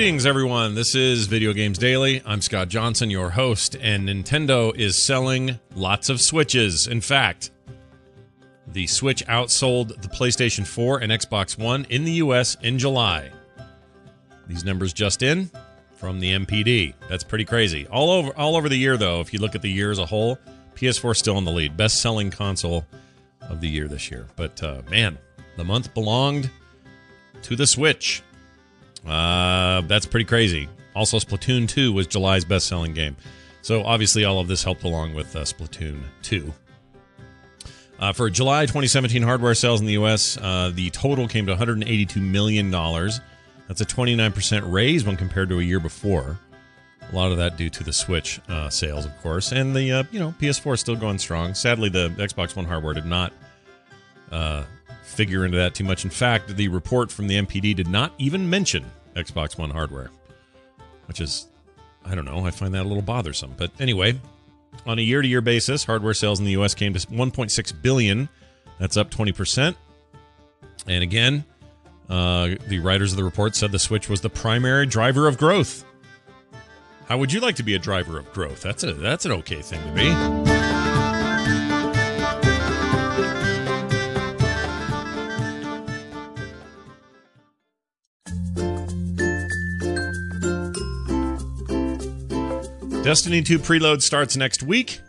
Greetings, everyone. This is Video Games Daily. I'm Scott Johnson, your host, and Nintendo is selling lots of Switches. In fact, the Switch outsold the PlayStation 4 and Xbox One in the US in July. These numbers just in from the NPD. That's pretty crazy. All over all over the year though, if you look at the year as a whole, PS4 still in the lead. Best selling console of the year this year. But uh, man, the month belonged to the Switch. Uh, that's pretty crazy. Also, Splatoon 2 was July's best selling game. So, obviously, all of this helped along with uh, Splatoon 2. Uh, for July 2017 hardware sales in the U.S., uh, the total came to $182 million. That's a 29% raise when compared to a year before. A lot of that due to the Switch uh, sales, of course, and the uh, you know PS4 is still going strong. Sadly, the Xbox One hardware did not figure into that too much. In fact, the report from the NPD did not even mention Xbox One hardware, which is I don't know. I find that a little bothersome. But anyway, on a year-to-year basis, hardware sales in the U.S. came to 1.6 billion. That's up 20 percent. And again, uh, the writers of the report said the Switch was the primary driver of growth. How would you like to be a driver of growth? That's a that's an okay thing to be. Destiny 2 preload starts next week.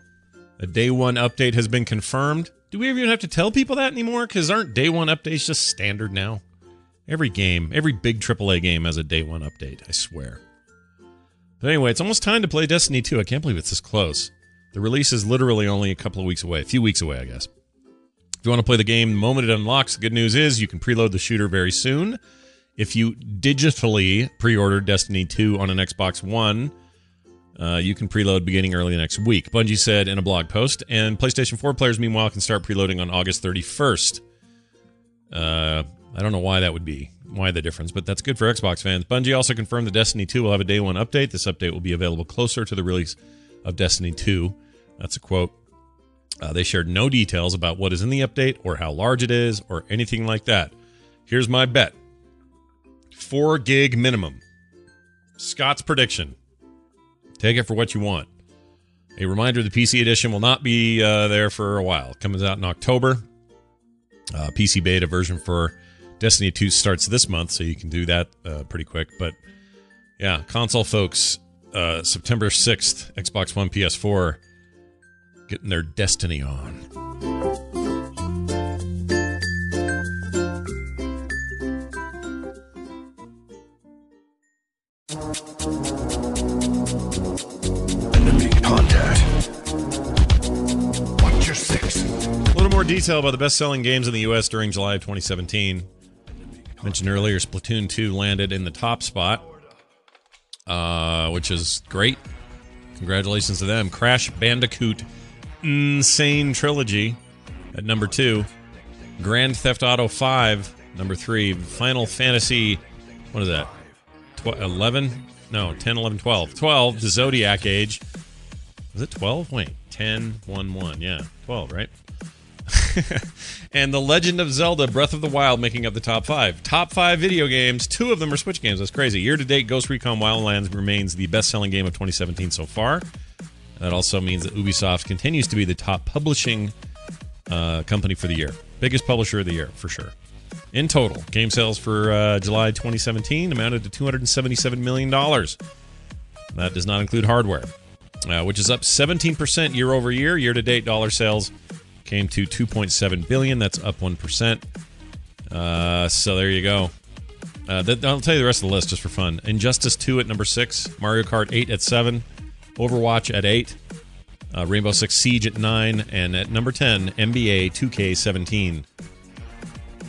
A day one update has been confirmed. Do we even have to tell people that anymore? Because aren't day one updates just standard now? Every game, every big AAA game has a day one update, I swear. But anyway, it's almost time to play Destiny 2. I can't believe it's this close. The release is literally only a couple of weeks away, a few weeks away, I guess. If you want to play the game the moment it unlocks, the good news is you can preload the shooter very soon. If you digitally pre order Destiny 2 on an Xbox One, uh, you can preload beginning early next week. Bungie said in a blog post, and PlayStation 4 players, meanwhile, can start preloading on August 31st. Uh, I don't know why that would be, why the difference, but that's good for Xbox fans. Bungie also confirmed that Destiny 2 will have a day one update. This update will be available closer to the release of Destiny 2. That's a quote. Uh, they shared no details about what is in the update or how large it is or anything like that. Here's my bet 4 gig minimum. Scott's prediction. Take it for what you want. A reminder the PC edition will not be uh, there for a while. Comes out in October. Uh, PC beta version for Destiny 2 starts this month, so you can do that uh, pretty quick. But yeah, console folks, uh, September 6th, Xbox One, PS4, getting their Destiny on. More detail about the best selling games in the U.S. during July of 2017. I Mentioned earlier, Splatoon 2 landed in the top spot, uh, which is great. Congratulations to them. Crash Bandicoot N. Sane Trilogy at number two. Grand Theft Auto 5, number three. Final Fantasy, what is that? Tw- 11? No, 10, 11, 12. 12, The Zodiac Age. Was it 12? Wait, 10, 1, 1. Yeah, 12, right? and The Legend of Zelda Breath of the Wild making up the top five. Top five video games, two of them are Switch games. That's crazy. Year to date, Ghost Recon Wildlands remains the best selling game of 2017 so far. That also means that Ubisoft continues to be the top publishing uh, company for the year. Biggest publisher of the year, for sure. In total, game sales for uh, July 2017 amounted to $277 million. That does not include hardware, uh, which is up 17% year over year. Year to date, dollar sales came to 2.7 billion. That's up 1%. Uh, so there you go. Uh, I'll tell you the rest of the list just for fun. Injustice 2 at number 6, Mario Kart 8 at 7, Overwatch at 8, uh, Rainbow Six Siege at 9, and at number 10, NBA 2K17.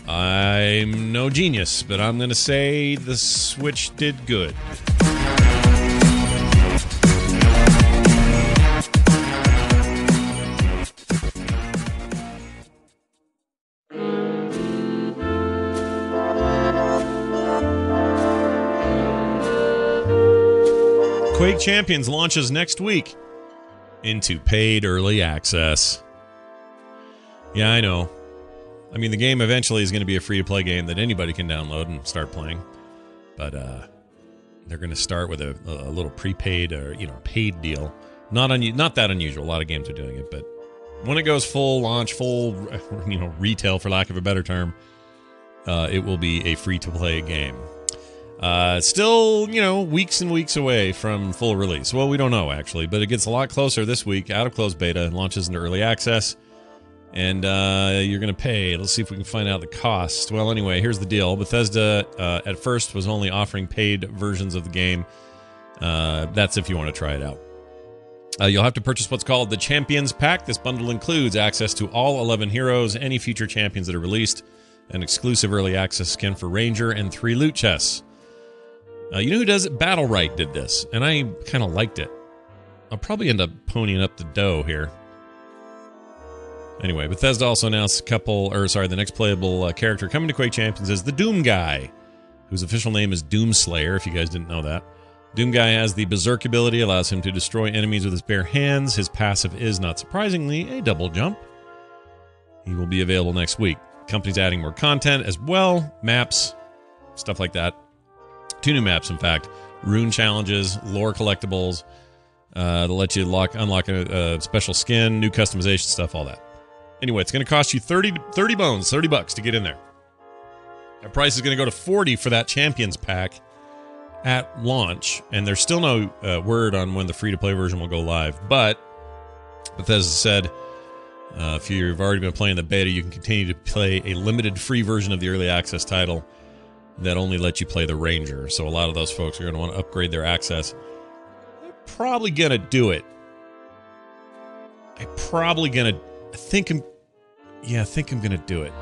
I'm no genius, but I'm going to say the Switch did good. Quake Champions launches next week into paid early access. Yeah, I know. I mean, the game eventually is going to be a free to play game that anybody can download and start playing. But uh, they're going to start with a, a little prepaid or you know paid deal. Not un- not that unusual. A lot of games are doing it, but when it goes full launch, full you know retail for lack of a better term, uh, it will be a free to play game. Uh, still, you know, weeks and weeks away from full release. Well, we don't know actually, but it gets a lot closer this week. Out of closed beta, launches into early access, and uh, you're going to pay. Let's see if we can find out the cost. Well, anyway, here's the deal: Bethesda uh, at first was only offering paid versions of the game. Uh, that's if you want to try it out. Uh, you'll have to purchase what's called the Champions Pack. This bundle includes access to all 11 heroes, any future champions that are released, an exclusive early access skin for Ranger, and three loot chests. Uh, you know who does it? Battlerite did this, and I kind of liked it. I'll probably end up ponying up the dough here. Anyway, Bethesda also announced a couple, or sorry, the next playable uh, character coming to Quake Champions is the Doom Guy, whose official name is Doomslayer, if you guys didn't know that. Doom Guy has the Berserk ability, allows him to destroy enemies with his bare hands. His passive is, not surprisingly, a double jump. He will be available next week. Company's adding more content as well, maps, stuff like that. Two new maps, in fact, rune challenges, lore collectibles. Uh, to let you lock, unlock a, a special skin, new customization stuff, all that. Anyway, it's going to cost you 30, 30 bones, 30 bucks to get in there. That price is going to go to 40 for that Champions pack at launch, and there's still no uh, word on when the free to play version will go live. But Bethesda said uh, if you've already been playing the beta, you can continue to play a limited free version of the early access title that only lets you play the Ranger. So a lot of those folks are going to want to upgrade their access. I'm probably going to do it. I'm probably going to. I think I'm. Yeah, I think I'm going to do it.